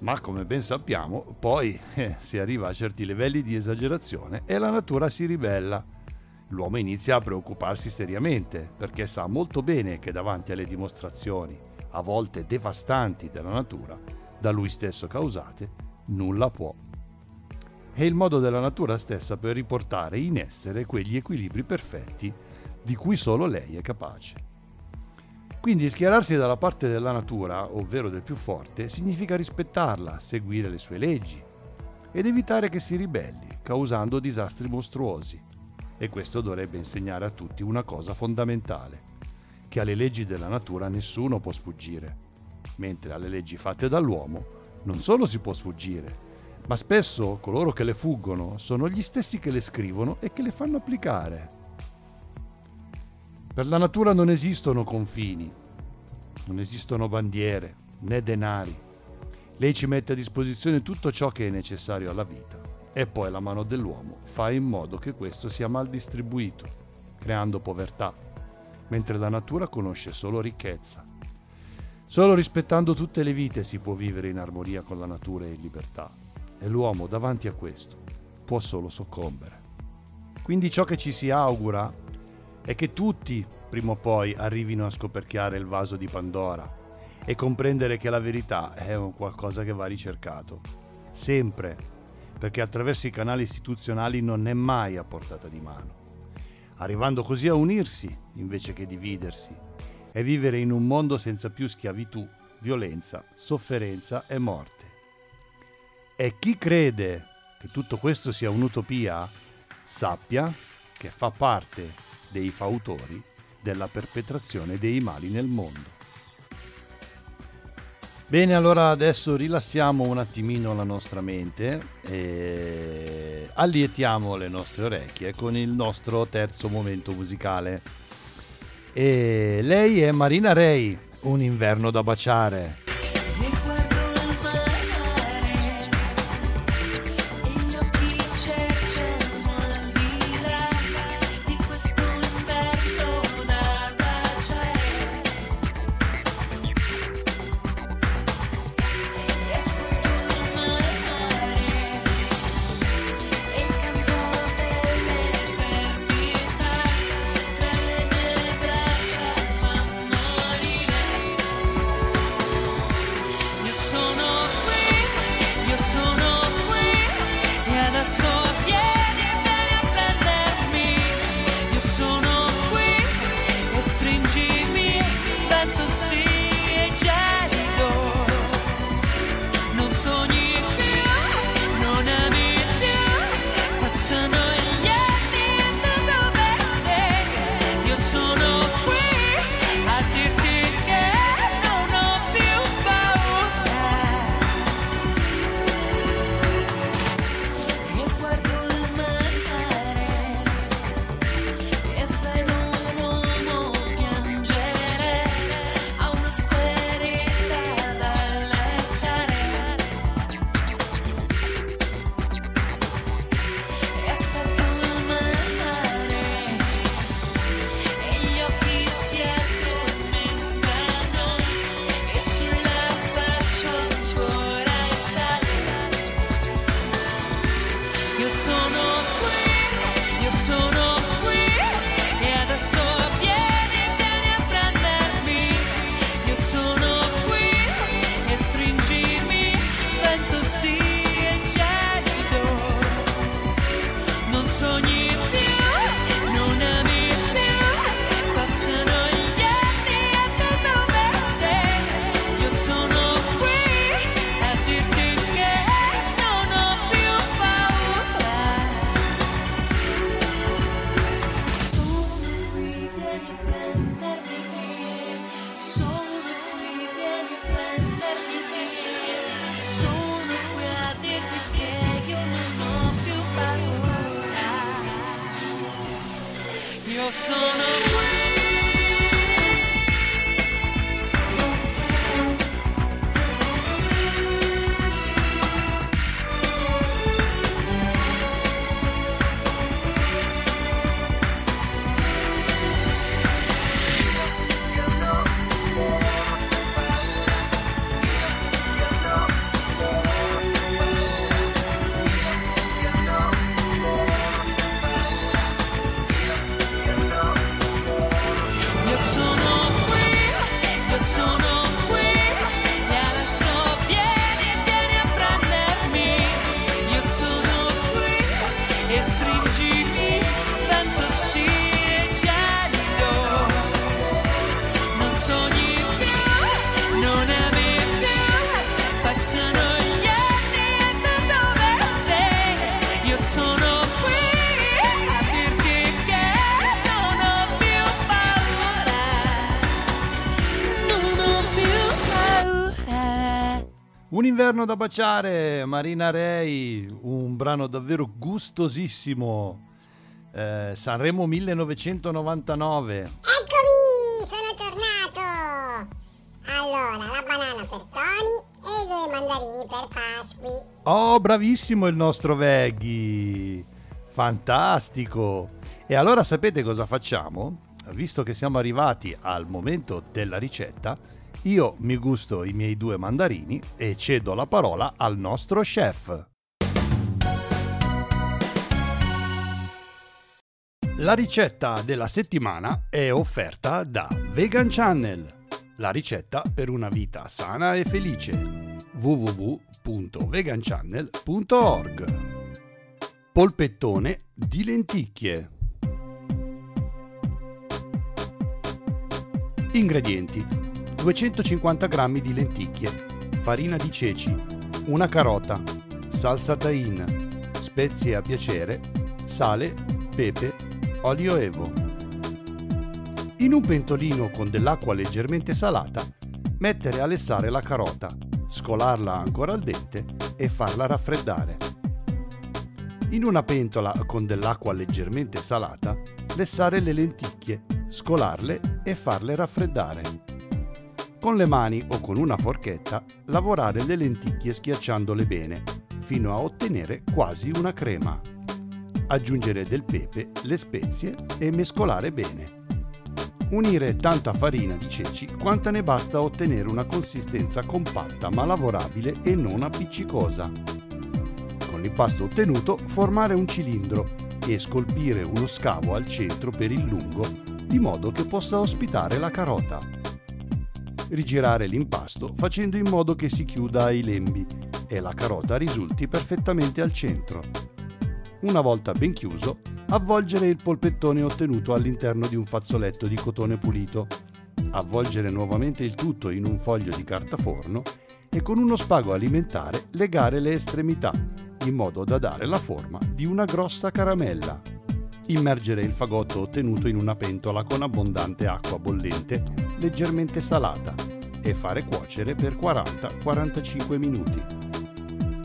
ma come ben sappiamo poi eh, si arriva a certi livelli di esagerazione e la natura si ribella. L'uomo inizia a preoccuparsi seriamente perché sa molto bene che davanti alle dimostrazioni, a volte devastanti della natura, da lui stesso causate, nulla può. È il modo della natura stessa per riportare in essere quegli equilibri perfetti di cui solo lei è capace. Quindi schierarsi dalla parte della natura, ovvero del più forte, significa rispettarla, seguire le sue leggi ed evitare che si ribelli, causando disastri mostruosi. E questo dovrebbe insegnare a tutti una cosa fondamentale, che alle leggi della natura nessuno può sfuggire, mentre alle leggi fatte dall'uomo non solo si può sfuggire, ma spesso coloro che le fuggono sono gli stessi che le scrivono e che le fanno applicare. Per la natura non esistono confini, non esistono bandiere né denari. Lei ci mette a disposizione tutto ciò che è necessario alla vita e poi la mano dell'uomo fa in modo che questo sia mal distribuito, creando povertà, mentre la natura conosce solo ricchezza. Solo rispettando tutte le vite si può vivere in armonia con la natura e in libertà e l'uomo davanti a questo può solo soccombere. Quindi ciò che ci si augura è che tutti, prima o poi, arrivino a scoperchiare il vaso di Pandora e comprendere che la verità è qualcosa che va ricercato. Sempre, perché attraverso i canali istituzionali non è mai a portata di mano. Arrivando così a unirsi invece che dividersi e vivere in un mondo senza più schiavitù, violenza, sofferenza e morte. E chi crede che tutto questo sia un'utopia, sappia che fa parte dei fautori della perpetrazione dei mali nel mondo. Bene, allora adesso rilassiamo un attimino la nostra mente e allietiamo le nostre orecchie con il nostro terzo momento musicale. E lei è Marina Rei, un inverno da baciare. Un inverno da baciare, Marina Rei, un brano davvero gustosissimo. Eh, Sanremo 1999. Eccomi, sono tornato! Allora, la banana per Tony e i due mandarini per Pasqui. Oh, bravissimo il nostro Veghi! Fantastico! E allora sapete cosa facciamo? Visto che siamo arrivati al momento della ricetta, io mi gusto i miei due mandarini e cedo la parola al nostro chef. La ricetta della settimana è offerta da Vegan Channel, la ricetta per una vita sana e felice. www.veganchannel.org Polpettone di lenticchie. Ingredienti: 250 g di lenticchie, farina di ceci, una carota, salsa tahin, spezie a piacere, sale, pepe, olio evo. In un pentolino con dell'acqua leggermente salata, mettere a lessare la carota, scolarla ancora al dente e farla raffreddare. In una pentola con dell'acqua leggermente salata, lessare le lenticchie, scolarle e farle raffreddare. Con le mani o con una forchetta lavorare le lenticchie schiacciandole bene, fino a ottenere quasi una crema. Aggiungere del pepe, le spezie e mescolare bene. Unire tanta farina di ceci quanta ne basta ottenere una consistenza compatta ma lavorabile e non appiccicosa. Con l'impasto ottenuto formare un cilindro e scolpire uno scavo al centro per il lungo di modo che possa ospitare la carota. Rigirare l'impasto facendo in modo che si chiuda ai lembi e la carota risulti perfettamente al centro. Una volta ben chiuso, avvolgere il polpettone ottenuto all'interno di un fazzoletto di cotone pulito. Avvolgere nuovamente il tutto in un foglio di carta forno e con uno spago alimentare legare le estremità in modo da dare la forma di una grossa caramella. Immergere il fagotto ottenuto in una pentola con abbondante acqua bollente leggermente salata e fare cuocere per 40-45 minuti.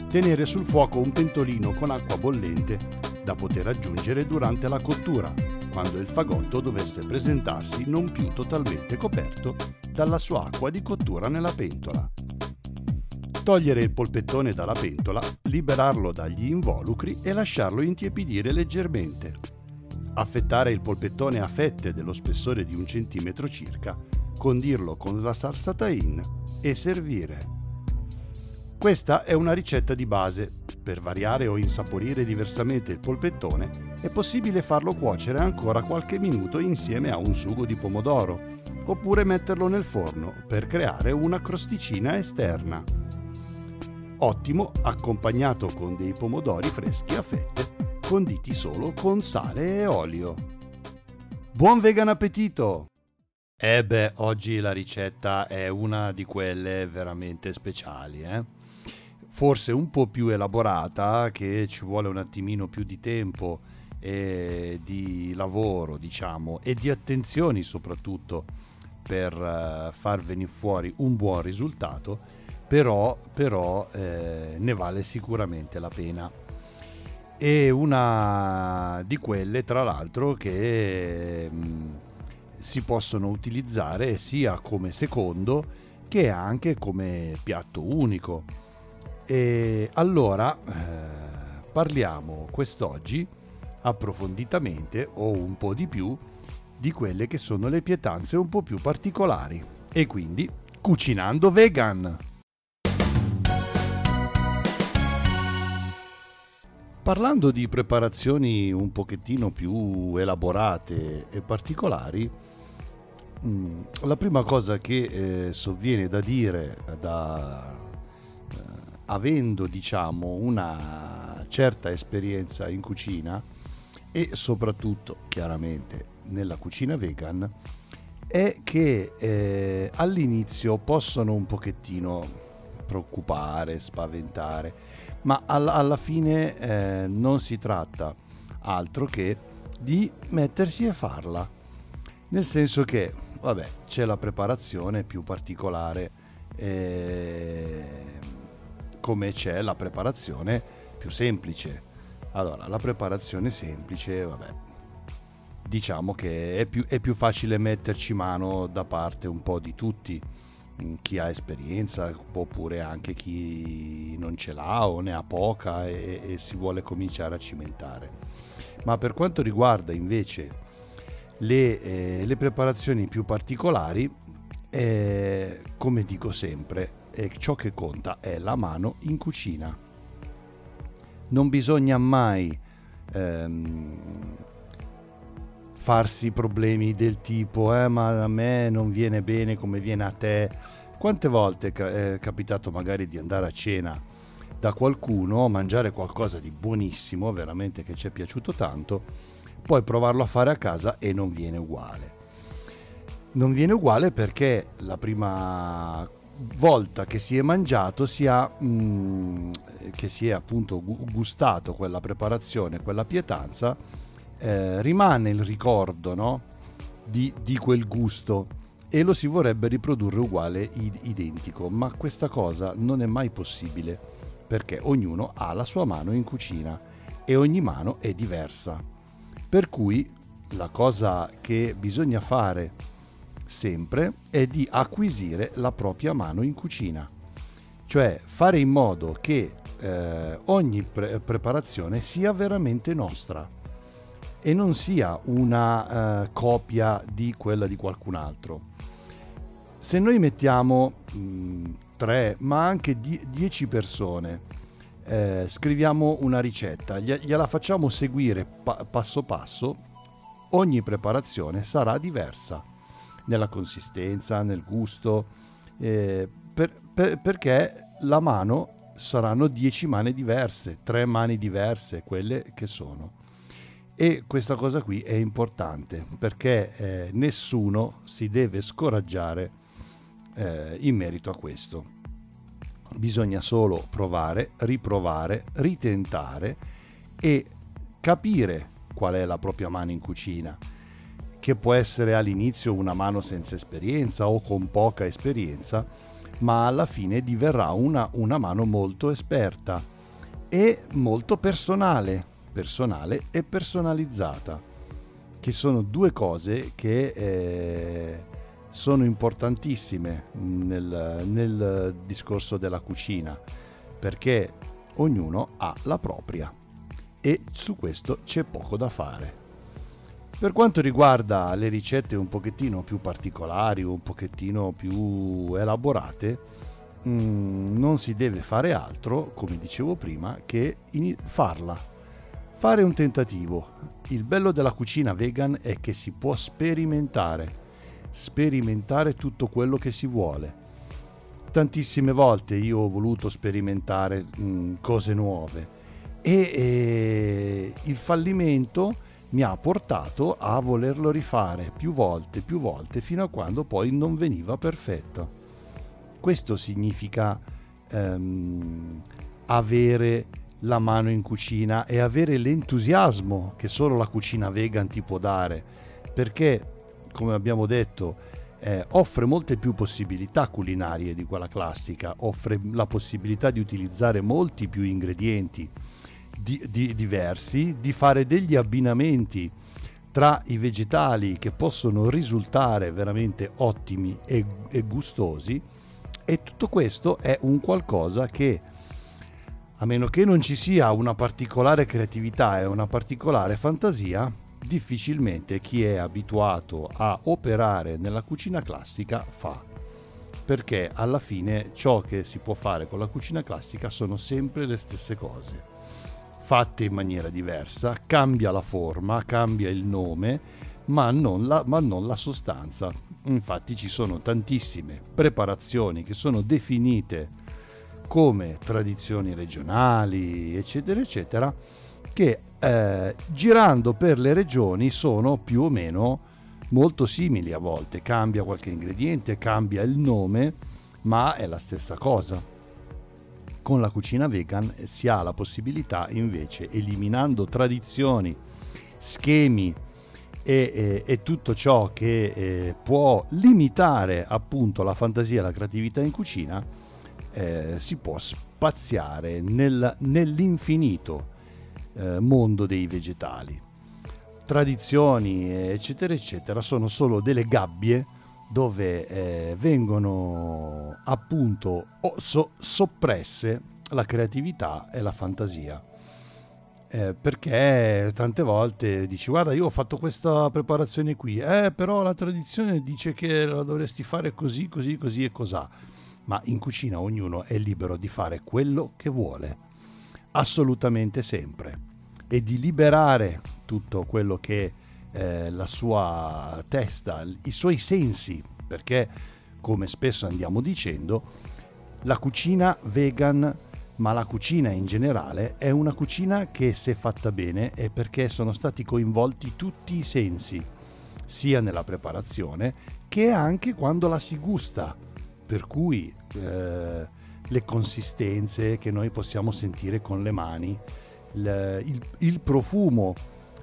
Tenere sul fuoco un pentolino con acqua bollente da poter aggiungere durante la cottura, quando il fagotto dovesse presentarsi non più totalmente coperto dalla sua acqua di cottura nella pentola. Togliere il polpettone dalla pentola, liberarlo dagli involucri e lasciarlo intiepidire leggermente. Affettare il polpettone a fette dello spessore di un centimetro circa, condirlo con la salsa tahin e servire. Questa è una ricetta di base. Per variare o insaporire diversamente il polpettone è possibile farlo cuocere ancora qualche minuto insieme a un sugo di pomodoro, oppure metterlo nel forno per creare una crosticina esterna. Ottimo accompagnato con dei pomodori freschi a fette, conditi solo con sale e olio. Buon vegan appetito! Eh beh, oggi la ricetta è una di quelle veramente speciali, eh? Forse un po' più elaborata, che ci vuole un attimino più di tempo e di lavoro, diciamo, e di attenzioni soprattutto per eh, far venire fuori un buon risultato, però, però eh, ne vale sicuramente la pena. E una di quelle tra l'altro che mh, si possono utilizzare sia come secondo che anche come piatto unico. E allora eh, parliamo quest'oggi approfonditamente o un po' di più di quelle che sono le pietanze un po' più particolari e quindi cucinando vegan. Parlando di preparazioni un pochettino più elaborate e particolari, mm, la prima cosa che eh, sovviene da dire, da, eh, avendo diciamo una certa esperienza in cucina e soprattutto chiaramente nella cucina vegan, è che eh, all'inizio possono un pochettino preoccupare, spaventare, ma alla, alla fine eh, non si tratta altro che di mettersi e farla. Nel senso che, vabbè, c'è la preparazione più particolare, eh, come c'è la preparazione più semplice. Allora, la preparazione semplice, vabbè, diciamo che è più, è più facile metterci mano da parte un po' di tutti chi ha esperienza oppure anche chi non ce l'ha o ne ha poca e, e, si vuole cominciare a cimentare. Ma per quanto riguarda invece le, eh, le preparazioni più particolari, eh, come dico sempre, eh, ciò che conta è la mano in cucina. Non bisogna mai ehm, farsi problemi del tipo eh ma a me non viene bene come viene a te. Quante volte è capitato magari di andare a cena da qualcuno, mangiare qualcosa di buonissimo, veramente che ci è piaciuto tanto, poi provarlo a fare a casa e non viene uguale. Non viene uguale perché la prima volta che si è mangiato si ha, mm, che si è appunto gustato quella preparazione, quella pietanza, eh, rimane il ricordo no? di, di, quel gusto e lo si vorrebbe riprodurre uguale, identico, ma questa cosa non è mai possibile perché ognuno ha la sua mano in cucina e ogni mano è diversa. Per cui la cosa che bisogna fare sempre è di acquisire la propria mano in cucina, cioè fare in modo che eh, ogni pre- preparazione sia veramente nostra e non sia una uh, copia di quella di qualcun altro. Se noi mettiamo mh, tre, ma anche die- dieci persone, eh, scriviamo una ricetta, gliela facciamo seguire pa- passo passo, ogni preparazione sarà diversa nella consistenza, nel gusto, eh, per, per, perché la mano saranno dieci mani diverse, tre mani diverse, quelle che sono. E questa cosa qui è importante perché eh, nessuno si deve scoraggiare eh, in merito a questo. Bisogna solo provare, riprovare, ritentare e capire qual è la propria mano in cucina, che può essere all'inizio una mano senza esperienza o con poca esperienza, ma alla fine diverrà una, una mano molto esperta e molto personale, personale e personalizzata, che sono due cose che eh, sono importantissime nel, nel discorso della cucina, perché ognuno ha la propria e su questo c'è poco da fare. Per quanto riguarda le ricette un pochettino più particolari, un pochettino più elaborate, mm, non si deve fare altro, come dicevo prima, che farla Fare un tentativo. Il bello della cucina vegan è che si può sperimentare, sperimentare tutto quello che si vuole. Tantissime volte io ho voluto sperimentare mh, cose nuove e, e il fallimento mi ha portato a volerlo rifare più volte, più volte, fino a quando poi non veniva perfetto. Questo significa ehm, avere la mano in cucina e avere l'entusiasmo che solo la cucina vegan ti può dare, perché, come abbiamo detto, eh, offre molte più possibilità culinarie di quella classica, offre la possibilità di utilizzare molti più ingredienti di, di, diversi, di fare degli abbinamenti tra i vegetali che possono risultare veramente ottimi e, e gustosi e tutto questo è un qualcosa che a meno che non ci sia una particolare creatività e una particolare fantasia, difficilmente chi è abituato a operare nella cucina classica fa. Perché alla fine ciò che si può fare con la cucina classica sono sempre le stesse cose fatte in maniera diversa, cambia la forma, cambia il nome, ma non la, ma non la sostanza. Infatti ci sono tantissime preparazioni che sono definite come tradizioni regionali, eccetera, eccetera, che eh, girando per le regioni sono più o meno molto simili a volte. Cambia qualche ingrediente, cambia il nome, ma è la stessa cosa con la cucina vegan si ha la possibilità invece, eliminando tradizioni, schemi e, e, e tutto ciò che eh, può limitare appunto la fantasia e la creatività in cucina, eh, si può spaziare nel, nell'infinito eh, mondo dei vegetali. Tradizioni, eccetera, eccetera, sono solo delle gabbie dove eh, vengono appunto so- soppresse la creatività e la fantasia. Eh, perché tante volte dici guarda io ho fatto questa preparazione qui, eh, però la tradizione dice che la dovresti fare così, così, così e cos'ha. Ma in cucina ognuno è libero di fare quello che vuole, assolutamente sempre, e di liberare tutto quello che eh, la sua testa, i suoi sensi, perché come spesso andiamo dicendo, la cucina vegan, ma la cucina in generale, è una cucina che se fatta bene è perché sono stati coinvolti tutti i sensi, sia nella preparazione che anche quando la si gusta, per cui eh, le consistenze che noi possiamo sentire con le mani, il, il, il profumo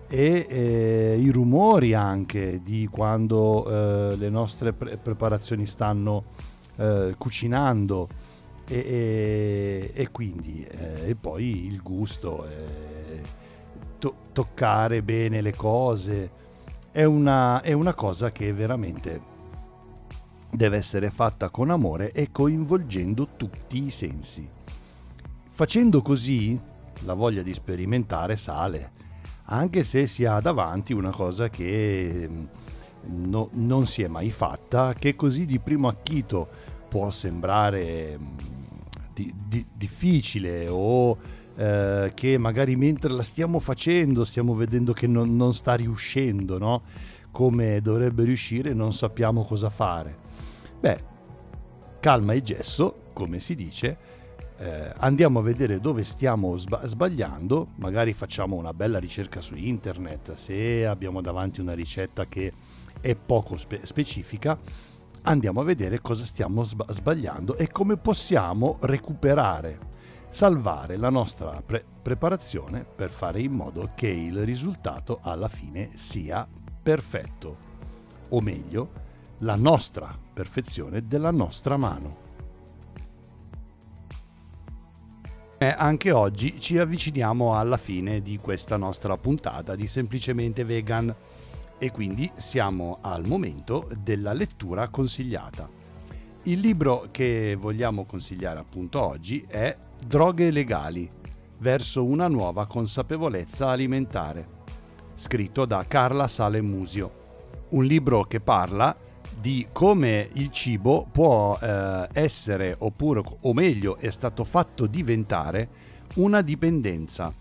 e eh, i rumori anche di quando eh, le nostre pre- preparazioni stanno eh, cucinando. E, e, e quindi eh, e poi il gusto eh, to- toccare bene le cose. È una, è una cosa che veramente deve essere fatta con amore e coinvolgendo tutti i sensi facendo così la voglia di sperimentare sale anche se si ha davanti una cosa che mm, no, non si è mai fatta, che così di primo acchito può sembrare mm, di, di, difficile o eh, che magari mentre la stiamo facendo stiamo vedendo che non, non sta riuscendo, no? come dovrebbe riuscire, non sappiamo cosa fare. Beh, calma e gesso, come si dice, eh, andiamo a vedere dove stiamo sbagliando, magari facciamo una bella ricerca su internet, se abbiamo davanti una ricetta che è poco spe- specifica, andiamo a vedere cosa stiamo sbagliando e come possiamo recuperare, salvare la nostra pre- preparazione per fare in modo che il risultato alla fine sia perfetto, o meglio, la nostra perfezione della nostra mano. Eh, anche oggi ci avviciniamo alla fine di questa nostra puntata di Semplicemente Vegan e quindi siamo al momento della lettura consigliata. Il libro che vogliamo consigliare appunto oggi è Droghe legali verso una nuova consapevolezza alimentare, scritto da Carla Sale Musio. Un libro che parla di come il cibo può eh, essere, oppure, o meglio, è stato fatto diventare una dipendenza.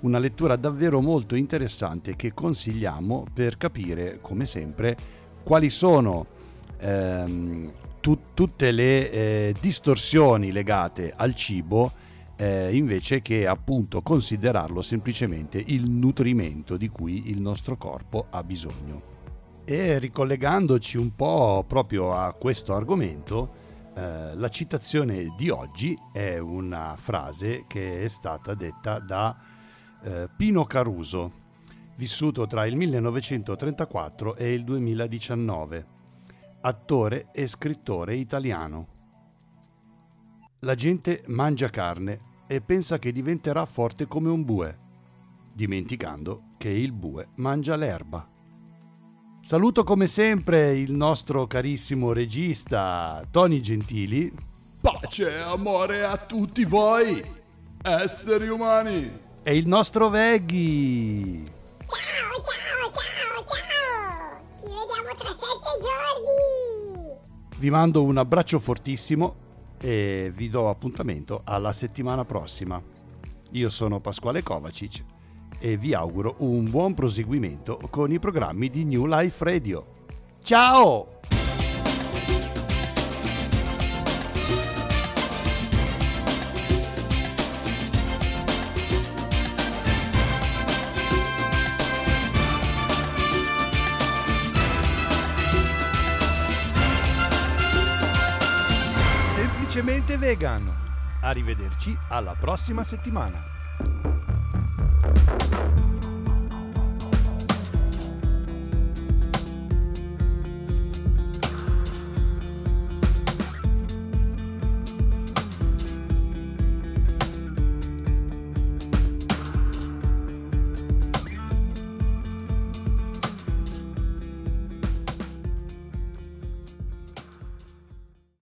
Una lettura davvero molto interessante che consigliamo per capire, come sempre, quali sono ehm, tu, tutte le eh, distorsioni legate al cibo eh, invece che appunto considerarlo semplicemente il nutrimento di cui il nostro corpo ha bisogno. E ricollegandoci un po' proprio a questo argomento, eh, la citazione di oggi è una frase che è stata detta da eh, Pino Caruso, vissuto tra il 1934 e il 2019, attore e scrittore italiano. La gente mangia carne e pensa che diventerà forte come un bue, dimenticando che il bue mangia l'erba. Saluto come sempre il nostro carissimo regista Tony Gentili Pace e amore a tutti voi, esseri umani. e il nostro Veghi. Ciao, ciao, ciao, ciao! Ci vediamo tra sette giorni! Vi mando un abbraccio fortissimo e vi do appuntamento alla settimana prossima. Io sono Pasquale Kovacic e vi auguro un buon proseguimento con i programmi di New Life Radio. Ciao! Vegan. Arrivederci alla prossima settimana. Thank you.